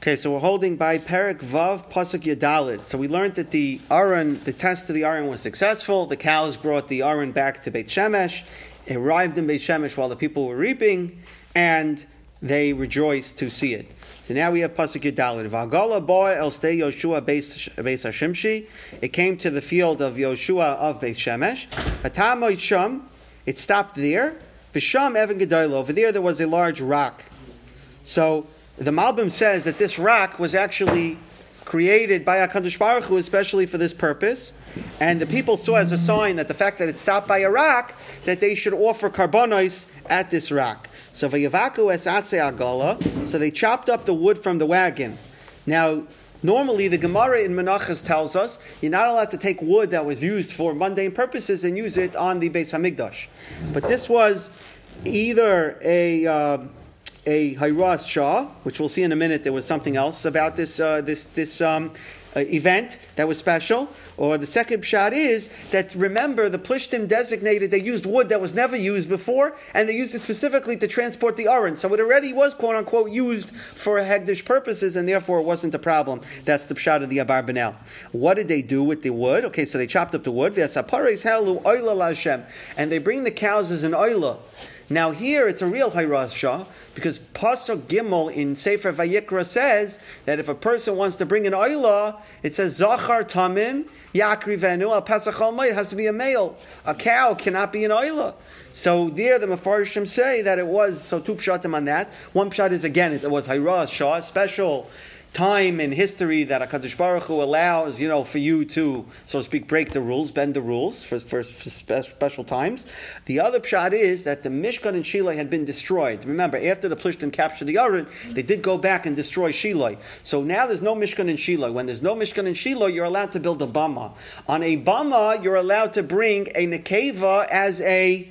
Okay, so we're holding by Perik Vav Pasuk Yadalit. So we learned that the Aron, the test of the Aron was successful. The cows brought the Aron back to Beit Shemesh. It arrived in Beit Shemesh while the people were reaping, and they rejoiced to see it. So now we have Pasuk Yadalit. Vagala boy el stay Yoshua Beis Hashimshi. It came to the field of Yoshua of Beit Shemesh. Atamoy Sham. It stopped there. Visham Evan Gedoylo. Over there, there was a large rock. So the Malbim says that this rock was actually created by HaKadosh Baruch Hu especially for this purpose. And the people saw as a sign that the fact that it stopped by a rock, that they should offer carbonos at this rock. So. So they chopped up the wood from the wagon. Now, normally the Gemara in Menachas tells us you're not allowed to take wood that was used for mundane purposes and use it on the Beis Hamikdash. But this was either a uh, a Hiras Shah, which we'll see in a minute. There was something else about this uh, this this um, uh, event that was special. Or the second shot is that remember the Plishtim designated they used wood that was never used before, and they used it specifically to transport the Aron. So it already was quote unquote used for Hegdish purposes, and therefore it wasn't a problem. That's the shot of the Abarbanel. What did they do with the wood? Okay, so they chopped up the wood, and they bring the cows as an oila. Now here it's a real Shah because Pasuk Gimel in Sefer Vayikra says that if a person wants to bring an oila, it says Zachar Tamim Yakrivenu Al Pesach It has to be a male. A cow cannot be an oila. So there the Mefarshim say that it was so two pshatim on that. One pshat is again it was Hiras Shah special time in history that HaKadosh Baruch Hu allows, you know, for you to, so to speak, break the rules, bend the rules for, for, for special times. The other pshat is that the Mishkan and Shiloh had been destroyed. Remember, after the Plishtim captured the Aron, they did go back and destroy Shiloh. So now there's no Mishkan and Shiloh. When there's no Mishkan and Shiloh, you're allowed to build a Bama. On a Bama, you're allowed to bring a Nekeva as a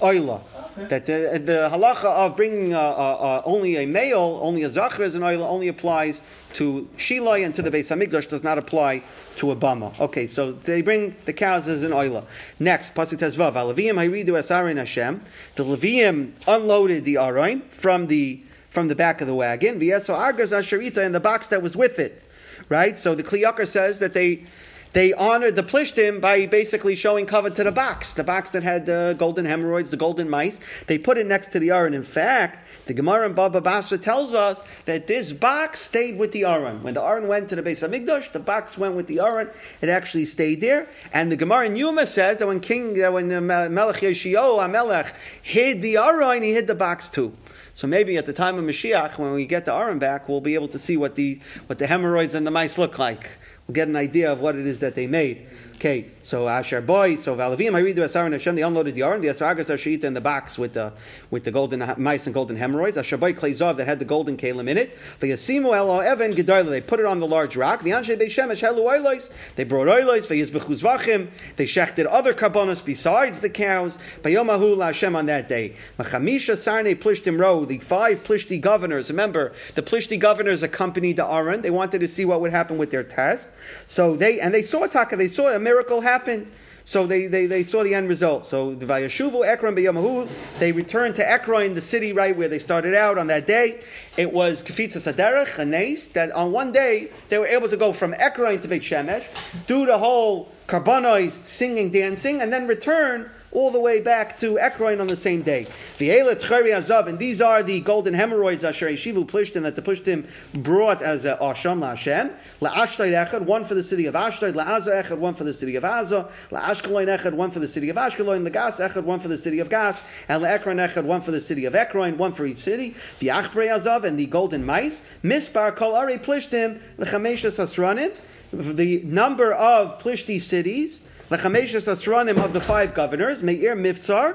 oila. That the, the halacha of bringing uh, uh, uh, only a male, only a zachar as an oila, only applies to Shiloi and to the Beis Hamikdash, does not apply to a bama. Okay, so they bring the cows as an oila. Next, pasuk tezvav, alavim hayridu esarin Hashem. The Levium unloaded the arain from the from the back of the wagon. V'yeso argas asherita in the box that was with it. Right. So the Kli Yakar says that they they honored the Plishtim by basically showing cover to the box, the box that had the golden hemorrhoids, the golden mice. They put it next to the Aron. In fact, the Gemara in Baba Basra tells us that this box stayed with the Aron. When the Aron went to the Beis Hamikdash, the box went with the Aron. It actually stayed there. And the Gemara in Yuma says that when King, that when uh, the Melech Yoshio, Amelech, hid the Aron, he hid the box too. So maybe at the time of Mashiach, when we get the Aron back, we'll be able to see what the what the hemorrhoids and the mice look like. Get an idea of what it is that they made. Okay, so Asher boy, so Valavim, I read the Asar and Hashem, they unloaded the Aron, the Asragas are Sheeta in the box with the with the golden mice and golden hemorrhoids. Asher boy Klezov that had the golden kalim in it. The Yasimu Elo Evan Gedarla, they put it on the large rock. The Anshe Beishemesh Helu Oilois, they brought Oilois, Vayizbechuz Vachim, they shechted other carbonos besides the cows. Bayomahu Hashem on that day. Machamisha Sarne Plishtim Ro, the five Plishti governors. Remember, the Plishti governors accompanied the Aron. They wanted to see what would happen with their test. So they and they saw Taka, they saw a miracle happened. So they, they, they saw the end result. So the Vayashuvu Ekron B'Yamahu, they returned to Ekron, the city right where they started out on that day. It was Kafitza Saderech, a nace, that on one day they were able to go from Ekron to Beit Shemesh, do the whole Karbonois singing, dancing, and then return all the way back to Ekron on the same day. And these are the golden hemorrhoids Asher Shivu Plishtim that the Plishtim brought as a Asham LaHashem. LaAshtod Echad, one for the city of Ashtod. LaAza Echad, one for the city of Aza. LaAshkelon Echad, one for the city of Ashkelon. LaGas Echad, one for the city of Gas. And LaEkron Echad, one for the city of Ekron, one for each city. The Achbre Azav and the golden mice. Mispar Kol Are Plishtim, Lechameshas Asranim. The number of Plishti cities Lechameshes Asranim of the five governors, Meir Miftzar,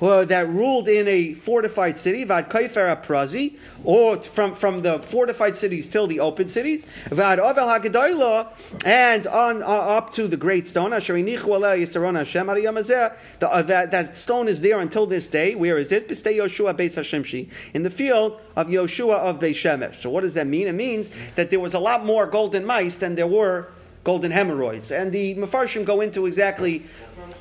uh, that ruled in a fortified city, Vad Kaifer Prazi, or from, from the fortified cities till the open cities, Vad Avel Hagedayla, and on uh, up to the great stone, uh, that, that stone is there until this day. Where is it? Bistei Yoshua Beis Hashemshi, in the field of Yoshua of Beis Shemesh. So what does that mean? It means that there was a lot more golden mice than there were golden hemorrhoids. And the Mefarshim go into exactly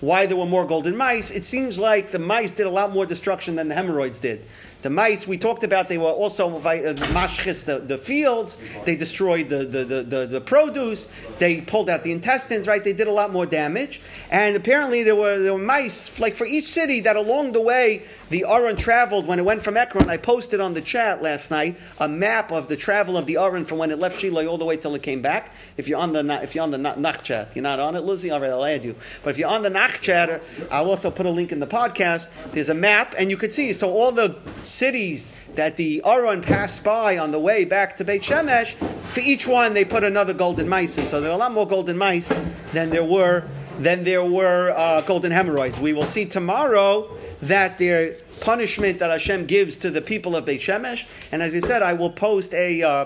why there were more golden mice. It seems like the mice did a lot more destruction than the hemorrhoids did. The mice we talked about, they were also uh, mashchis the, the fields. They destroyed the, the, the, the, the produce. They pulled out the intestines. Right? They did a lot more damage. And apparently there were there were mice like for each city that along the way the Aron traveled when it went from Ekron. I posted on the chat last night a map of the travel of the Aron from when it left Shiloh all the way till it came back. If you're on the if you're on the Nach chat, you're not on it, Lizzie. All right, I'll add you. But if you're on the Nach chat, I'll also put a link in the podcast. There's a map, and you could see so all the cities that the Aron passed by on the way back to Beit Shemesh. For each one, they put another golden mice, and so there are a lot more golden mice than there were than there were uh, golden hemorrhoids. We will see tomorrow that their punishment that Hashem gives to the people of Beit Shemesh. And as I said, I will post a uh,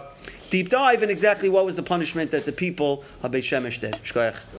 deep dive in exactly what was the punishment that the people of Beit Shemesh did.